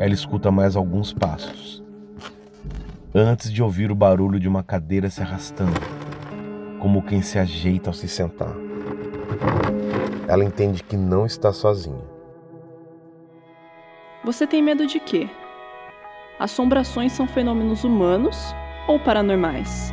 ela escuta mais alguns passos. Antes de ouvir o barulho de uma cadeira se arrastando, como quem se ajeita ao se sentar. Ela entende que não está sozinha. Você tem medo de quê? Assombrações são fenômenos humanos ou paranormais?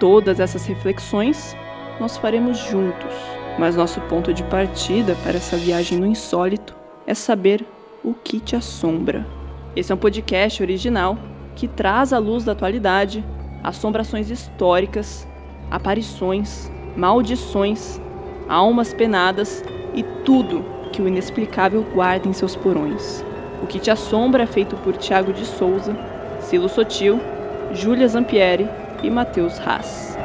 Todas essas reflexões nós faremos juntos, mas nosso ponto de partida para essa viagem no insólito é saber o que te assombra. Esse é um podcast original que traz à luz da atualidade assombrações históricas, aparições, maldições, almas penadas e tudo que o inexplicável guarda em seus porões. O que te assombra é feito por Tiago de Souza, Silo Sotil, Júlia Zampieri e Matheus Haas.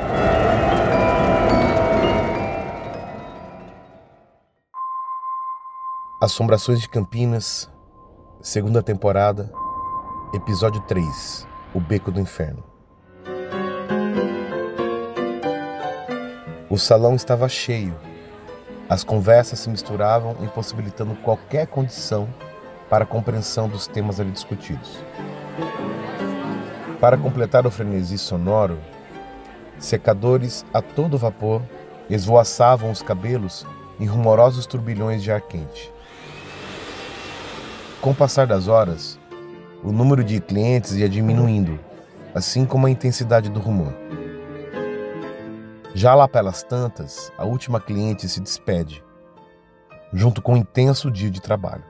Assombrações de Campinas, segunda temporada, episódio 3 O Beco do Inferno. O salão estava cheio. As conversas se misturavam, impossibilitando qualquer condição para a compreensão dos temas ali discutidos. Para completar o frenesi sonoro, secadores a todo vapor esvoaçavam os cabelos em rumorosos turbilhões de ar quente. Com o passar das horas, o número de clientes ia diminuindo, assim como a intensidade do rumor. Já lá pelas tantas, a última cliente se despede, junto com um intenso dia de trabalho.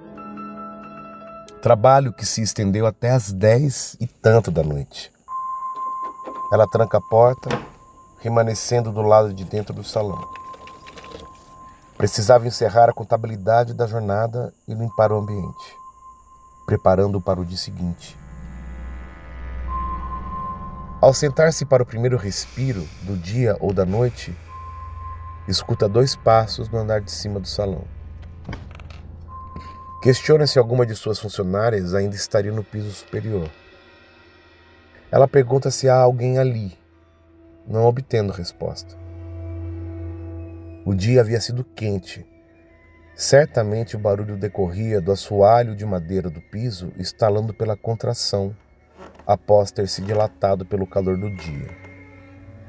Trabalho que se estendeu até as dez e tanto da noite. Ela tranca a porta, permanecendo do lado de dentro do salão. Precisava encerrar a contabilidade da jornada e limpar o ambiente, preparando-o para o dia seguinte. Ao sentar-se para o primeiro respiro do dia ou da noite, escuta dois passos no andar de cima do salão. Questiona se alguma de suas funcionárias ainda estaria no piso superior. Ela pergunta se há alguém ali, não obtendo resposta. O dia havia sido quente. Certamente o barulho decorria do assoalho de madeira do piso estalando pela contração, após ter se dilatado pelo calor do dia.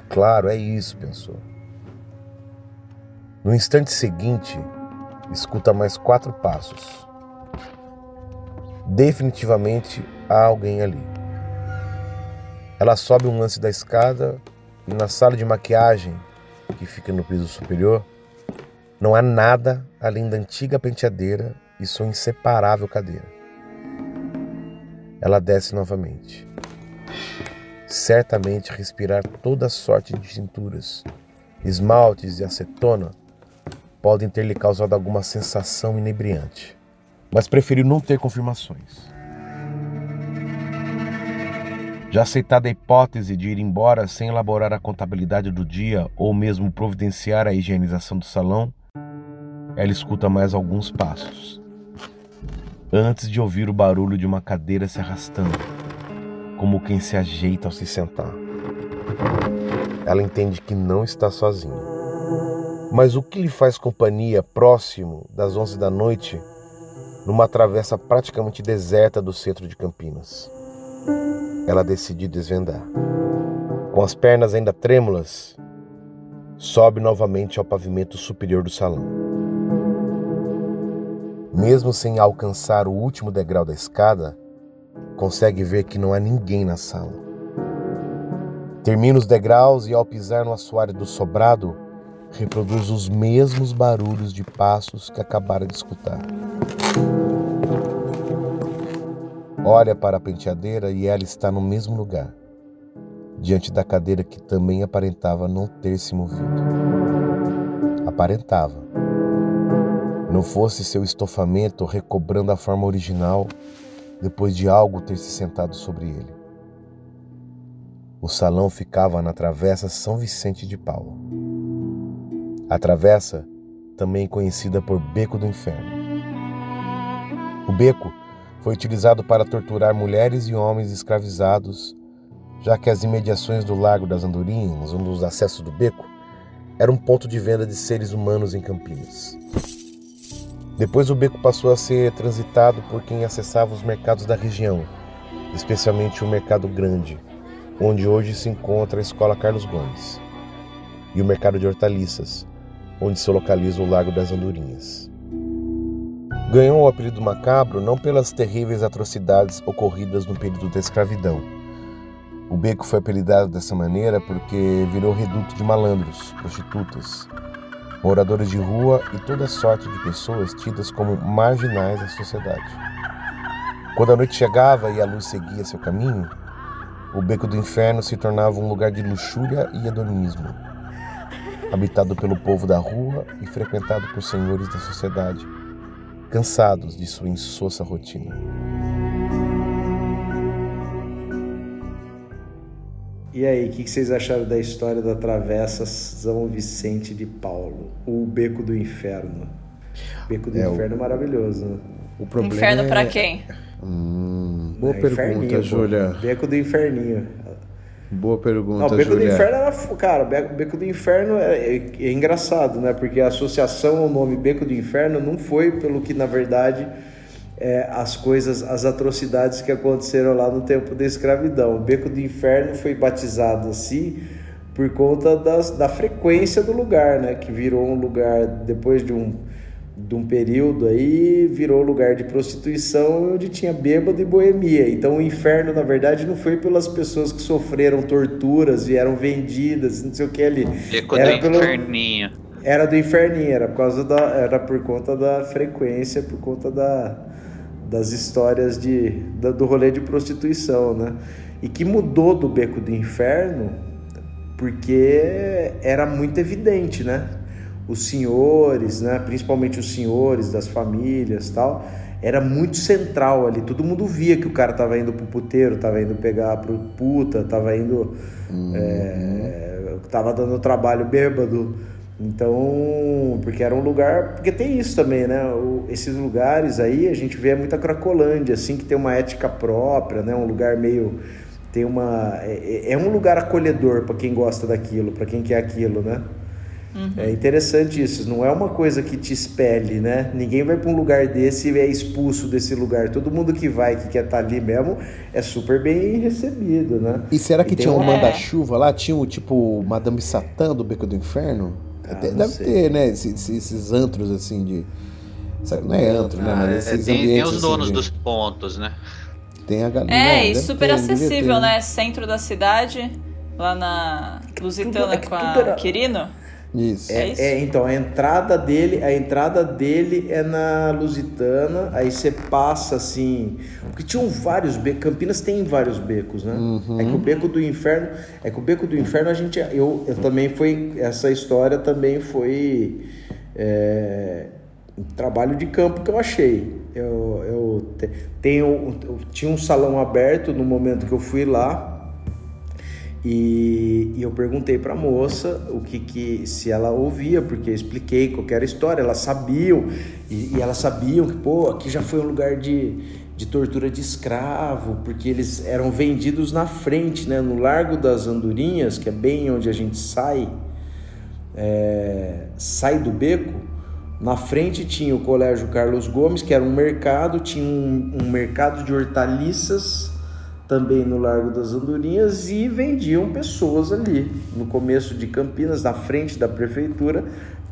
Claro, é isso, pensou. No instante seguinte, escuta mais quatro passos. Definitivamente há alguém ali. Ela sobe um lance da escada e na sala de maquiagem, que fica no piso superior, não há nada além da antiga penteadeira e sua inseparável cadeira. Ela desce novamente. Certamente respirar toda sorte de tinturas, esmaltes e acetona podem ter lhe causado alguma sensação inebriante mas preferiu não ter confirmações. Já aceitada a hipótese de ir embora sem elaborar a contabilidade do dia ou mesmo providenciar a higienização do salão, ela escuta mais alguns passos. Antes de ouvir o barulho de uma cadeira se arrastando, como quem se ajeita ao se sentar. Ela entende que não está sozinha. Mas o que lhe faz companhia próximo das 11 da noite numa travessa praticamente deserta do centro de Campinas. Ela decidiu desvendar. Com as pernas ainda trêmulas, sobe novamente ao pavimento superior do salão. Mesmo sem alcançar o último degrau da escada, consegue ver que não há ninguém na sala. Termina os degraus e, ao pisar no assoalho do sobrado, reproduz os mesmos barulhos de passos que acabara de escutar. Olha para a penteadeira e ela está no mesmo lugar, diante da cadeira que também aparentava não ter se movido. Aparentava. Não fosse seu estofamento recobrando a forma original depois de algo ter se sentado sobre ele. O salão ficava na Travessa São Vicente de Paula. A travessa, também conhecida por Beco do Inferno. O beco foi utilizado para torturar mulheres e homens escravizados, já que as imediações do Lago das Andorinhas, um dos acessos do beco, era um ponto de venda de seres humanos em Campinas. Depois o beco passou a ser transitado por quem acessava os mercados da região, especialmente o Mercado Grande, onde hoje se encontra a Escola Carlos Gomes, e o Mercado de Hortaliças, onde se localiza o Lago das Andorinhas. Ganhou o apelido macabro não pelas terríveis atrocidades ocorridas no período da escravidão. O beco foi apelidado dessa maneira porque virou reduto de malandros, prostitutas, moradores de rua e toda sorte de pessoas tidas como marginais da sociedade. Quando a noite chegava e a luz seguia seu caminho, o beco do inferno se tornava um lugar de luxúria e hedonismo, habitado pelo povo da rua e frequentado por senhores da sociedade, cansados de sua insossa rotina. E aí, o que, que, vocês acharam da história da Travessa São Vicente de Paulo? O Beco do Inferno. Beco do é, Inferno o... maravilhoso. Né? O problema Inferno é... para quem? Hum, boa é, pergunta, Júlia. Beco do Inferninho. Boa pergunta, Não, Beco Julia. do Inferno era. Cara, Beco do Inferno é, é, é engraçado, né? Porque a associação ao nome Beco do Inferno não foi pelo que, na verdade é, as coisas, as atrocidades que aconteceram lá no tempo da escravidão. O Beco do Inferno foi batizado assim por conta das, da frequência do lugar, né? Que virou um lugar depois de um de um período aí virou lugar de prostituição onde tinha bêbado e boemia. Então o inferno, na verdade, não foi pelas pessoas que sofreram torturas e eram vendidas, não sei o que ali. Beco era do pelo... inferninho. Era do inferninho, era por causa da era por conta da frequência, por conta da das histórias de, da, do rolê de prostituição, né? E que mudou do beco do inferno porque era muito evidente, né? Os senhores, né? principalmente os senhores das famílias tal, era muito central ali. Todo mundo via que o cara tava indo pro puteiro, tava indo pegar pro puta, tava indo. Uhum. É, tava dando trabalho bêbado. Então, porque era um lugar. Porque tem isso também, né? O, esses lugares aí a gente vê muita Cracolândia, assim, que tem uma ética própria, né? Um lugar meio. Tem uma. É, é, é um lugar acolhedor para quem gosta daquilo, para quem quer aquilo, né? Uhum. É interessante isso, não é uma coisa que te espelhe, né? Ninguém vai para um lugar desse e é expulso desse lugar. Todo mundo que vai, que quer estar tá ali mesmo, é super bem recebido, né? E será que e tinha um manda-chuva lá? Tinha o tipo Madame Satã do Beco do Inferno? Ah, deve sei. ter, né? Esses, esses, antros assim de. Não é antro, né? Mas ah, esses é, tem, ambientes. Tem os donos assim, dos pontos, né? Tem a galera. É, e super ter, acessível, né? Centro da cidade, lá na Lusitana é com a era... Quirino. Isso. É, é, isso. é, então a entrada dele, a entrada dele é na Lusitana, aí você passa assim, porque tinham vários becos, Campinas tem vários becos, né? Uhum. É que o beco do inferno, é que o beco do inferno a gente, eu, eu também foi essa história também foi é, um trabalho de campo que eu achei. Eu, eu tenho, eu tinha um salão aberto no momento que eu fui lá e, e eu perguntei para a moça o que, que se ela ouvia, porque eu expliquei qualquer história, elas sabiam e, e elas sabiam que pô, aqui já foi um lugar de, de tortura de escravo, porque eles eram vendidos na frente, né, no Largo das Andorinhas, que é bem onde a gente sai, é, sai do beco. Na frente tinha o Colégio Carlos Gomes, que era um mercado, tinha um, um mercado de hortaliças também no Largo das Andorinhas e vendiam pessoas ali. No começo de Campinas, na frente da prefeitura,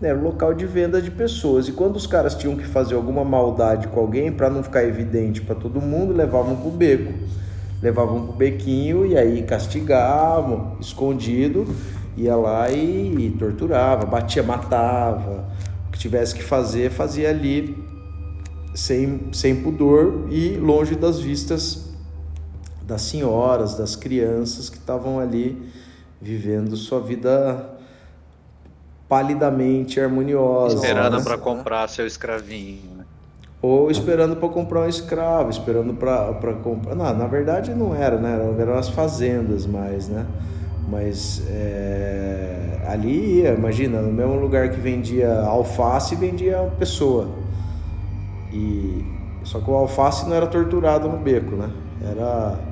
era o local de venda de pessoas. E quando os caras tinham que fazer alguma maldade com alguém, para não ficar evidente para todo mundo, levavam pro beco. Levavam pro bequinho e aí castigavam, escondido, ia lá e, e torturava, batia, matava. O que tivesse que fazer, fazia ali sem, sem pudor e longe das vistas das senhoras, das crianças que estavam ali vivendo sua vida palidamente harmoniosa. Esperando né? para comprar seu escravinho. Né? Ou esperando para comprar um escravo, esperando para comprar. Não, na verdade não era, né? Eram as fazendas mais, né? Mas é... ali ia, imagina, no mesmo lugar que vendia alface, vendia pessoa. E só que o alface não era torturado no beco, né? Era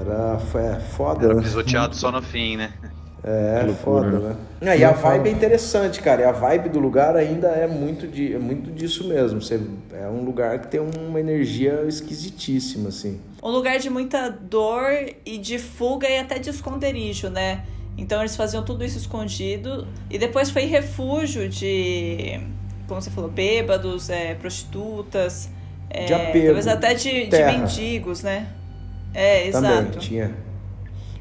era foi, é foda. Era pisoteado só no fim, né? É, foda, né? É, e a vibe é interessante, cara. E a vibe do lugar ainda é muito, de, é muito disso mesmo. Você, é um lugar que tem uma energia esquisitíssima, assim. Um lugar de muita dor e de fuga e até de esconderijo, né? Então eles faziam tudo isso escondido. E depois foi refúgio de, como você falou, bêbados, é, prostitutas. É, de apego, talvez até de, de mendigos, né? É, exato. Também tinha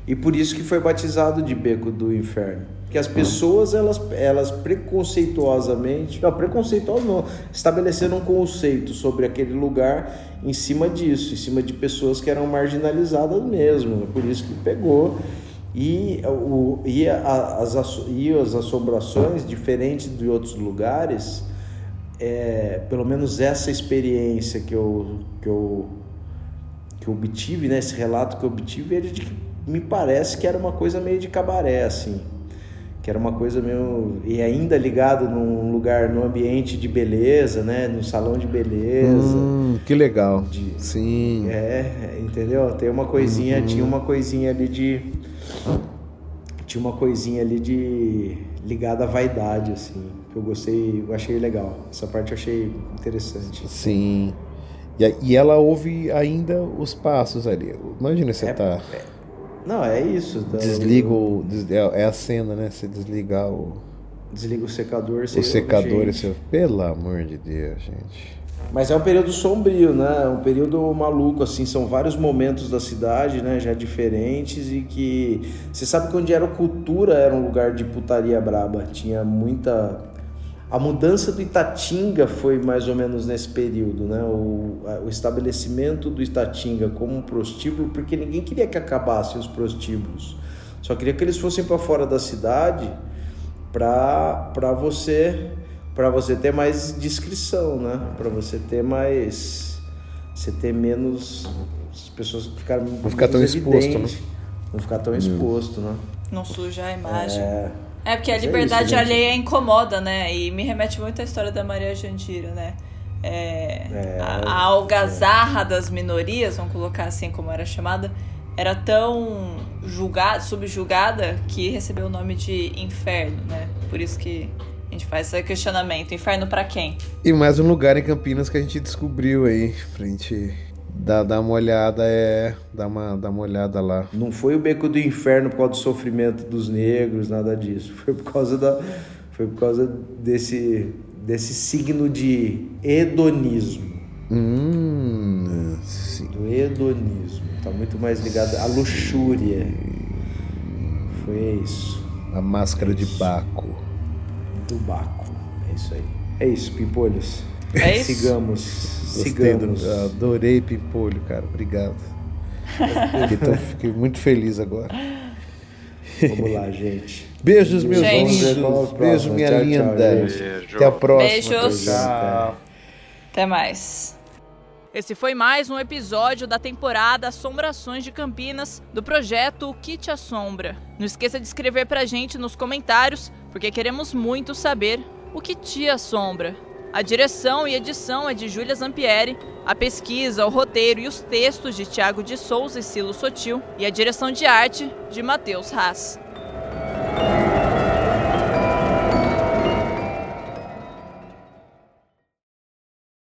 e por isso que foi batizado de beco do inferno. Que as pessoas, elas, elas preconceituosamente, não, preconceituosas não, estabeleceram um conceito sobre aquele lugar em cima disso, em cima de pessoas que eram marginalizadas mesmo. Por isso que pegou. E, o, e, as, e as assombrações, diferentes de outros lugares, é, pelo menos essa experiência que eu, que eu, que eu obtive, né, esse relato que eu obtive, ele de que me parece que era uma coisa meio de cabaré, assim. Que era uma coisa meio. E ainda ligado num lugar, num ambiente de beleza, né? No salão de beleza. Hum, que legal. De, Sim. É, entendeu? Tem uma coisinha, uhum. tinha uma coisinha ali de. Tinha uma coisinha ali de. ligada à vaidade, assim. Que eu gostei, eu achei legal. Essa parte eu achei interessante. Sim. E, e ela ouve ainda os passos ali. Imagina você é, tá. É, não, é isso. Tá? Desliga o. É, é a cena, né? Você desligar o. Desliga o secador. O secador e você. Pelo amor de Deus, gente. Mas é um período sombrio, né? Um período maluco, assim. São vários momentos da cidade, né? Já diferentes e que. Você sabe que onde era cultura era um lugar de putaria braba. Tinha muita a mudança do Itatinga foi mais ou menos nesse período, né? O, o estabelecimento do Itatinga como um prostíbulo, porque ninguém queria que acabassem os prostíbulos, só queria que eles fossem para fora da cidade para você para você ter mais descrição, né? Para você ter mais você ter menos as pessoas ficarem não ficar tão exposto, né? Não ficar tão exposto, né? Não sujar a imagem. É... É porque a Mas liberdade é isso, alheia incomoda, né? E me remete muito à história da Maria Jandira, né? É, é, a, a algazarra é. das minorias, vamos colocar assim como era chamada, era tão julgada, subjugada que recebeu o nome de inferno, né? Por isso que a gente faz esse questionamento. Inferno para quem? E mais um lugar em Campinas que a gente descobriu aí, pra gente Dá, dá uma olhada, é. Dá uma, dá uma olhada lá. Não foi o beco do inferno por causa do sofrimento dos negros, nada disso. Foi por causa da. Foi por causa desse, desse signo de hedonismo. Hum, sim. Do hedonismo. Tá muito mais ligado à luxúria. Foi isso. A máscara de Baco. Do Baco. É isso aí. É isso, Pimpolhos. É isso? Sigamos. Gostei do, adorei Pimpolho, cara. Obrigado. então, fiquei muito feliz agora. Vamos lá, gente. Beijos, meus anjos. Beijo, minha tchau, linda. Tchau, Até a próxima. Beijos. Tchau. Até mais. Esse foi mais um episódio da temporada Assombrações de Campinas do projeto O Que Te Assombra. Não esqueça de escrever pra gente nos comentários, porque queremos muito saber o que te assombra. A direção e edição é de Júlia Zampieri, a pesquisa, o roteiro e os textos de Tiago de Souza e Silo Sotil, e a direção de arte de Matheus Haas.